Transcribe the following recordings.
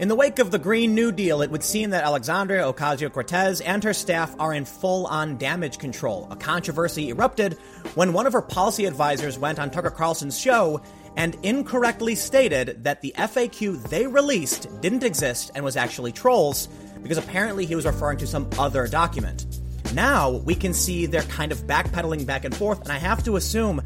In the wake of the Green New Deal, it would seem that Alexandria Ocasio Cortez and her staff are in full on damage control. A controversy erupted when one of her policy advisors went on Tucker Carlson's show and incorrectly stated that the FAQ they released didn't exist and was actually trolls because apparently he was referring to some other document. Now we can see they're kind of backpedaling back and forth, and I have to assume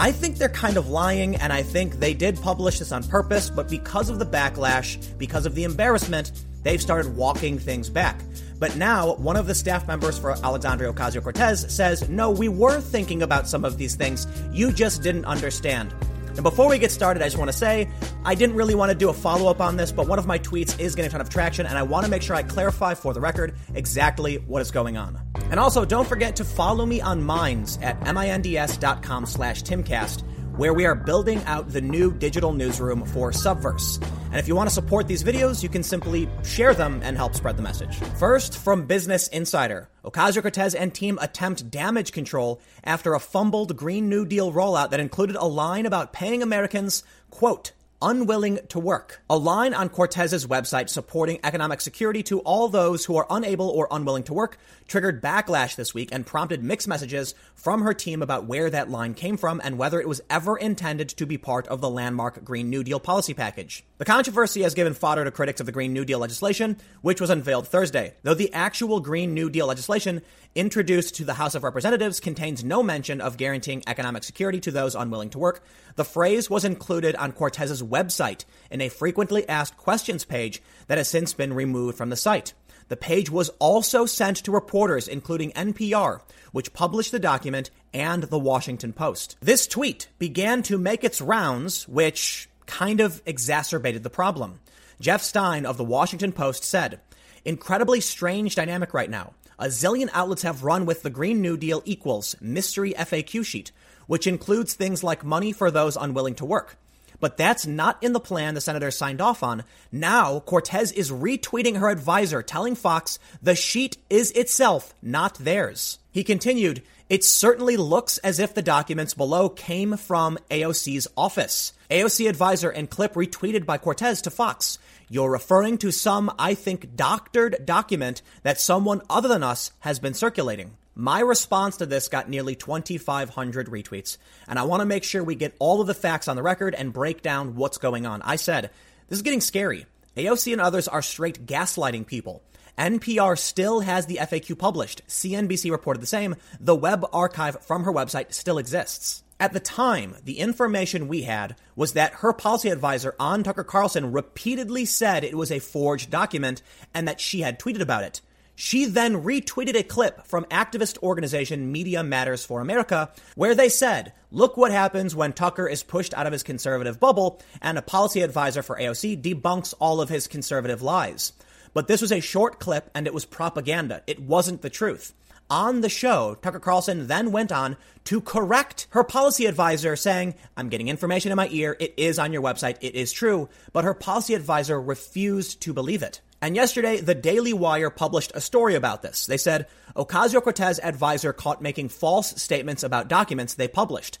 I think they're kind of lying, and I think they did publish this on purpose, but because of the backlash, because of the embarrassment, they've started walking things back. But now, one of the staff members for Alexandria Ocasio Cortez says, No, we were thinking about some of these things. You just didn't understand. And before we get started, I just want to say I didn't really want to do a follow up on this, but one of my tweets is getting a ton of traction, and I want to make sure I clarify for the record exactly what is going on. And also, don't forget to follow me on Minds at minds.com slash timcast where we are building out the new digital newsroom for Subverse. And if you want to support these videos, you can simply share them and help spread the message. First, from Business Insider Ocasio Cortez and team attempt damage control after a fumbled Green New Deal rollout that included a line about paying Americans, quote, unwilling to work. A line on Cortez's website supporting economic security to all those who are unable or unwilling to work triggered backlash this week and prompted mixed messages from her team about where that line came from and whether it was ever intended to be part of the landmark Green New Deal policy package. The controversy has given fodder to critics of the Green New Deal legislation, which was unveiled Thursday, though the actual Green New Deal legislation introduced to the House of Representatives contains no mention of guaranteeing economic security to those unwilling to work. The phrase was included on Cortez's website in a frequently asked questions page that has since been removed from the site. The page was also sent to reporters, including NPR, which published the document, and the Washington Post. This tweet began to make its rounds, which kind of exacerbated the problem. Jeff Stein of the Washington Post said, Incredibly strange dynamic right now. A zillion outlets have run with the Green New Deal equals mystery FAQ sheet, which includes things like money for those unwilling to work. But that's not in the plan the senators signed off on. Now, Cortez is retweeting her advisor, telling Fox the sheet is itself not theirs. He continued, it certainly looks as if the documents below came from AOC's office. AOC advisor and clip retweeted by Cortez to Fox. You're referring to some, I think, doctored document that someone other than us has been circulating. My response to this got nearly 2,500 retweets, and I want to make sure we get all of the facts on the record and break down what's going on. I said, this is getting scary. AOC and others are straight gaslighting people. NPR still has the FAQ published. CNBC reported the same. The web archive from her website still exists. At the time, the information we had was that her policy advisor on Tucker Carlson repeatedly said it was a forged document and that she had tweeted about it. She then retweeted a clip from activist organization Media Matters for America, where they said, Look what happens when Tucker is pushed out of his conservative bubble, and a policy advisor for AOC debunks all of his conservative lies. But this was a short clip and it was propaganda. It wasn't the truth. On the show, Tucker Carlson then went on to correct her policy advisor, saying, I'm getting information in my ear. It is on your website. It is true. But her policy advisor refused to believe it. And yesterday, the Daily Wire published a story about this. They said Ocasio Cortez advisor caught making false statements about documents they published.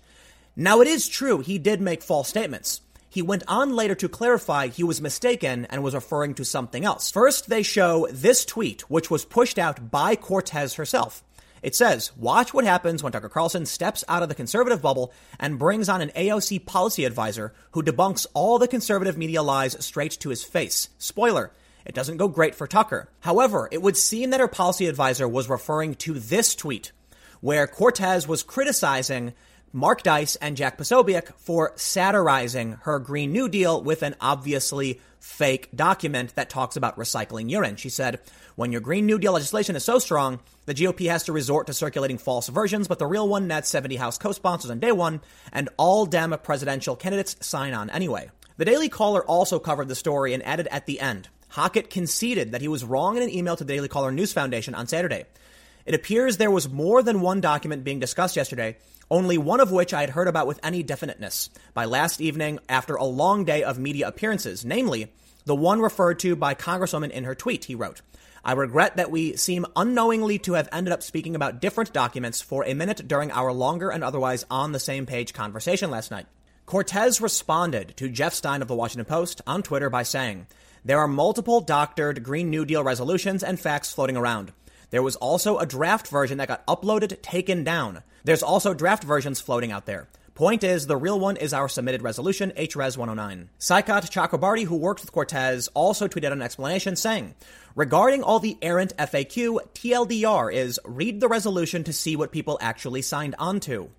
Now, it is true he did make false statements. He went on later to clarify he was mistaken and was referring to something else. First, they show this tweet, which was pushed out by Cortez herself. It says, watch what happens when Tucker Carlson steps out of the conservative bubble and brings on an AOC policy advisor who debunks all the conservative media lies straight to his face. Spoiler, it doesn't go great for Tucker. However, it would seem that her policy advisor was referring to this tweet, where Cortez was criticizing Mark Dice and Jack Posobiec for satirizing her Green New Deal with an obviously fake document that talks about recycling urine. She said, when your Green New Deal legislation is so strong, the GOP has to resort to circulating false versions, but the real one nets 70 House co sponsors on day one, and all Dem presidential candidates sign on anyway. The Daily Caller also covered the story and added at the end Hockett conceded that he was wrong in an email to the Daily Caller News Foundation on Saturday. It appears there was more than one document being discussed yesterday, only one of which I had heard about with any definiteness by last evening after a long day of media appearances, namely the one referred to by Congresswoman in her tweet, he wrote. I regret that we seem unknowingly to have ended up speaking about different documents for a minute during our longer and otherwise on the same page conversation last night. Cortez responded to Jeff Stein of the Washington Post on Twitter by saying, there are multiple doctored Green New Deal resolutions and facts floating around. There was also a draft version that got uploaded, taken down. There's also draft versions floating out there. Point is, the real one is our submitted resolution, HRES 109. Saikat Chakrabarti, who worked with Cortez, also tweeted an explanation saying, Regarding all the errant FAQ, TLDR is read the resolution to see what people actually signed onto.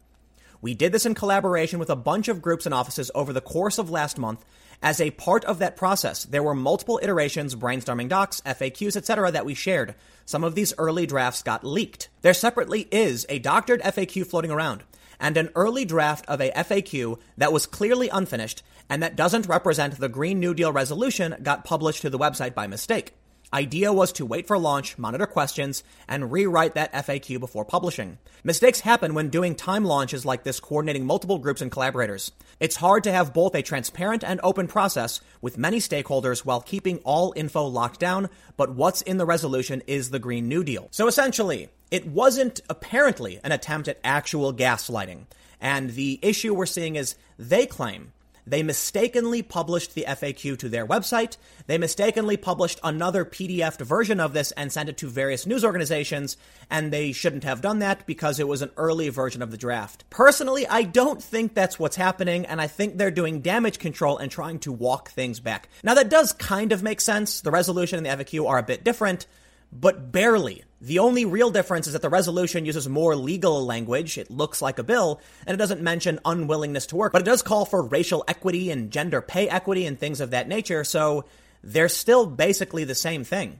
We did this in collaboration with a bunch of groups and offices over the course of last month. As a part of that process, there were multiple iterations, brainstorming docs, FAQs, etc. that we shared. Some of these early drafts got leaked. There separately is a doctored FAQ floating around and an early draft of a FAQ that was clearly unfinished and that doesn't represent the Green New Deal resolution got published to the website by mistake. Idea was to wait for launch, monitor questions, and rewrite that FAQ before publishing. Mistakes happen when doing time launches like this coordinating multiple groups and collaborators. It's hard to have both a transparent and open process with many stakeholders while keeping all info locked down, but what's in the resolution is the Green New Deal. So essentially, it wasn't apparently an attempt at actual gaslighting. And the issue we're seeing is they claim they mistakenly published the FAQ to their website. They mistakenly published another PDF version of this and sent it to various news organizations, and they shouldn't have done that because it was an early version of the draft. Personally, I don't think that's what's happening, and I think they're doing damage control and trying to walk things back. Now, that does kind of make sense. The resolution and the FAQ are a bit different but barely. The only real difference is that the resolution uses more legal language. It looks like a bill, and it doesn't mention unwillingness to work, but it does call for racial equity and gender pay equity and things of that nature, so they're still basically the same thing.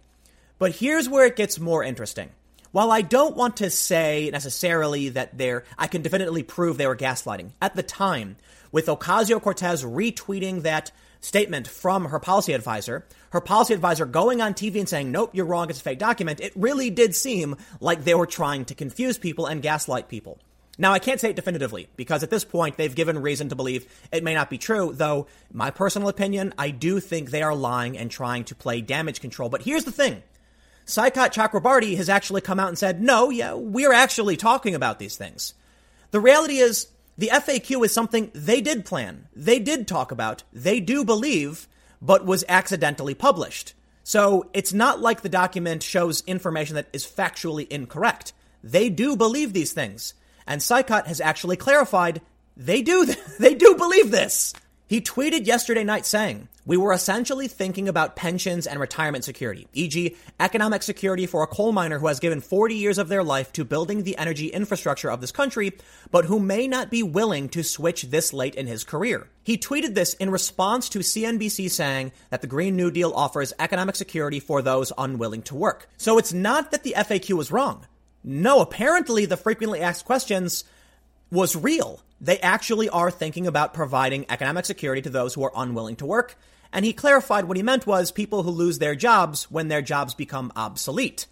But here's where it gets more interesting. While I don't want to say necessarily that they're, I can definitively prove they were gaslighting. At the time, with Ocasio Cortez retweeting that statement from her policy advisor, her policy advisor going on TV and saying, nope, you're wrong, it's a fake document, it really did seem like they were trying to confuse people and gaslight people. Now, I can't say it definitively because at this point they've given reason to believe it may not be true, though, my personal opinion, I do think they are lying and trying to play damage control. But here's the thing Saikat Chakrabarti has actually come out and said, no, yeah, we're actually talking about these things. The reality is, the FAQ is something they did plan, they did talk about, they do believe, but was accidentally published. So it's not like the document shows information that is factually incorrect. They do believe these things. And Saikat has actually clarified they do, they do believe this. He tweeted yesterday night saying, We were essentially thinking about pensions and retirement security, e.g., economic security for a coal miner who has given 40 years of their life to building the energy infrastructure of this country, but who may not be willing to switch this late in his career. He tweeted this in response to CNBC saying that the Green New Deal offers economic security for those unwilling to work. So it's not that the FAQ was wrong. No, apparently the frequently asked questions was real. They actually are thinking about providing economic security to those who are unwilling to work. And he clarified what he meant was people who lose their jobs when their jobs become obsolete.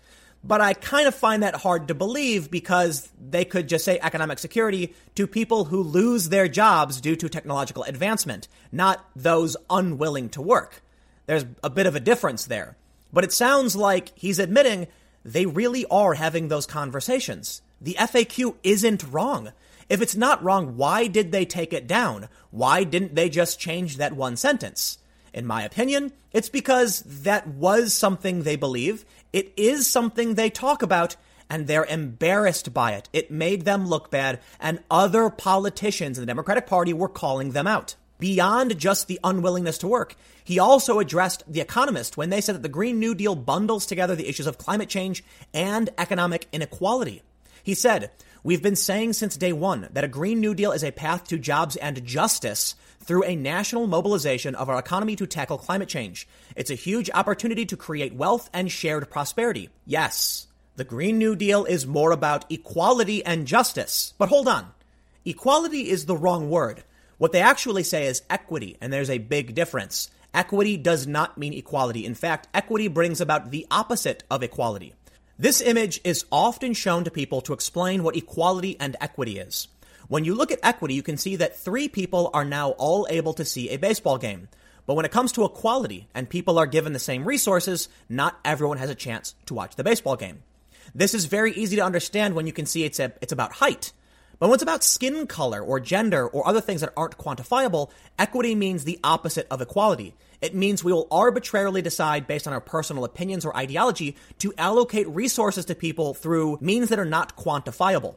But I kind of find that hard to believe because they could just say economic security to people who lose their jobs due to technological advancement, not those unwilling to work. There's a bit of a difference there. But it sounds like he's admitting they really are having those conversations. The FAQ isn't wrong. If it's not wrong, why did they take it down? Why didn't they just change that one sentence? In my opinion, it's because that was something they believe. It is something they talk about, and they're embarrassed by it. It made them look bad, and other politicians in the Democratic Party were calling them out. Beyond just the unwillingness to work, he also addressed The Economist when they said that the Green New Deal bundles together the issues of climate change and economic inequality. He said, We've been saying since day one that a Green New Deal is a path to jobs and justice through a national mobilization of our economy to tackle climate change. It's a huge opportunity to create wealth and shared prosperity. Yes, the Green New Deal is more about equality and justice. But hold on. Equality is the wrong word. What they actually say is equity, and there's a big difference. Equity does not mean equality. In fact, equity brings about the opposite of equality. This image is often shown to people to explain what equality and equity is. When you look at equity, you can see that three people are now all able to see a baseball game. But when it comes to equality and people are given the same resources, not everyone has a chance to watch the baseball game. This is very easy to understand when you can see it's, a, it's about height. But when it's about skin color or gender or other things that aren't quantifiable, equity means the opposite of equality. It means we will arbitrarily decide based on our personal opinions or ideology to allocate resources to people through means that are not quantifiable.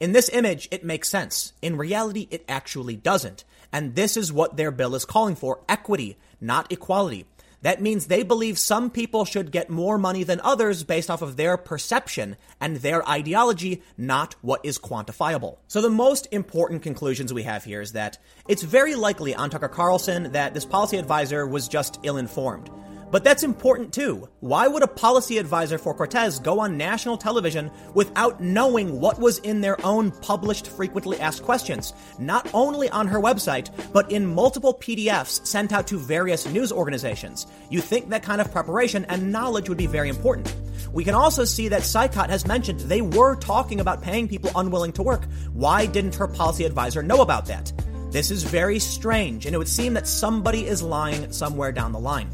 In this image, it makes sense. In reality, it actually doesn't. And this is what their bill is calling for equity, not equality. That means they believe some people should get more money than others based off of their perception and their ideology, not what is quantifiable. So the most important conclusions we have here is that it's very likely on Tucker Carlson that this policy advisor was just ill informed. But that's important too. Why would a policy advisor for Cortez go on national television without knowing what was in their own published frequently asked questions? Not only on her website, but in multiple PDFs sent out to various news organizations. You think that kind of preparation and knowledge would be very important. We can also see that Saikat has mentioned they were talking about paying people unwilling to work. Why didn't her policy advisor know about that? This is very strange, and it would seem that somebody is lying somewhere down the line.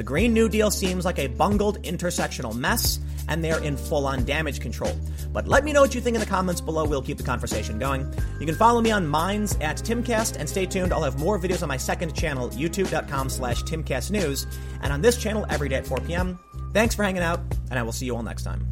The Green New Deal seems like a bungled intersectional mess, and they're in full on damage control. But let me know what you think in the comments below. We'll keep the conversation going. You can follow me on Minds at Timcast, and stay tuned. I'll have more videos on my second channel, youtube.com slash timcastnews, and on this channel every day at 4 p.m. Thanks for hanging out, and I will see you all next time.